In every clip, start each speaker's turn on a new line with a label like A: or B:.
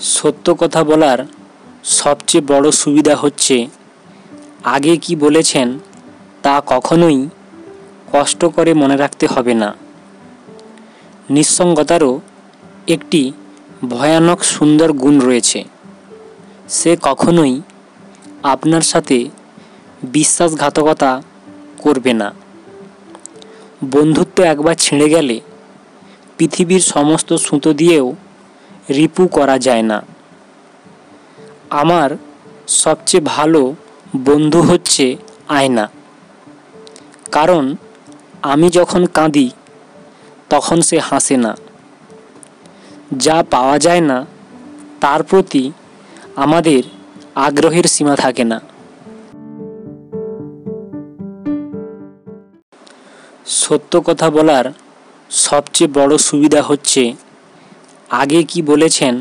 A: সত্য কথা বলার সবচেয়ে বড় সুবিধা হচ্ছে, আগে কি বলেছেন তা কখনোই কষ্ট করে মনে রাখতে হবে না। নিঃসঙ্গতারও একটি ভয়ানক সুন্দর গুণ রয়েছে। সে কখনোই আপনার সাথে বিশ্বাসঘাতকতা করবে না। বন্ধুত্ব একবার ছিঁড়ে গেলে পৃথিবীর সমস্ত সুতো দিয়েও রিপু করা যায় না। আমার সবচেয়ে ভালো বন্ধু হচ্ছে আয়না। কারণ আমি যখন কাঁদি, তখন সে হাসে না। যা পাওয়া যায় না, তার প্রতি আমাদের আগ্রহের সীমা থাকে না। সত্য কথা বলার সবচেয়ে বড় সুবিধা হচ্ছে আগে কি বলেছেন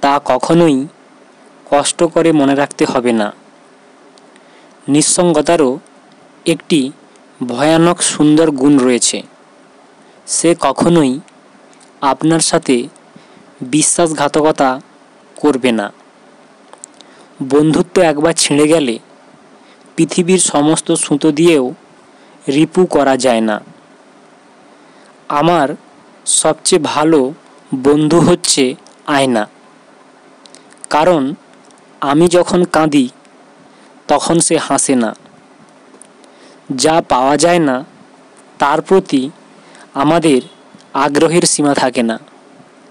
A: তা কখনোই কষ্ট করে মনে রাখতে হবে না। নিঃসঙ্গতারও একটি ভয়ানক সুন্দর গুণ রয়েছে। সে কখনোই আপনার সাথে বিশ্বাসঘাতকতা করবে না। বন্ধুত্ব একবার ছিঁড়ে গেলে পৃথিবীর সমস্ত সুতো দিয়েও রিপু করা যায় না। আমার সবচেয়ে ভালো বন্ধু হচ্ছে আয়না। কারণ আমি যখন কাঁদি, তখন সে হাসে না। যা পাওয়া যায় না, তার প্রতি আমাদের আগ্রহের সীমা থাকে না।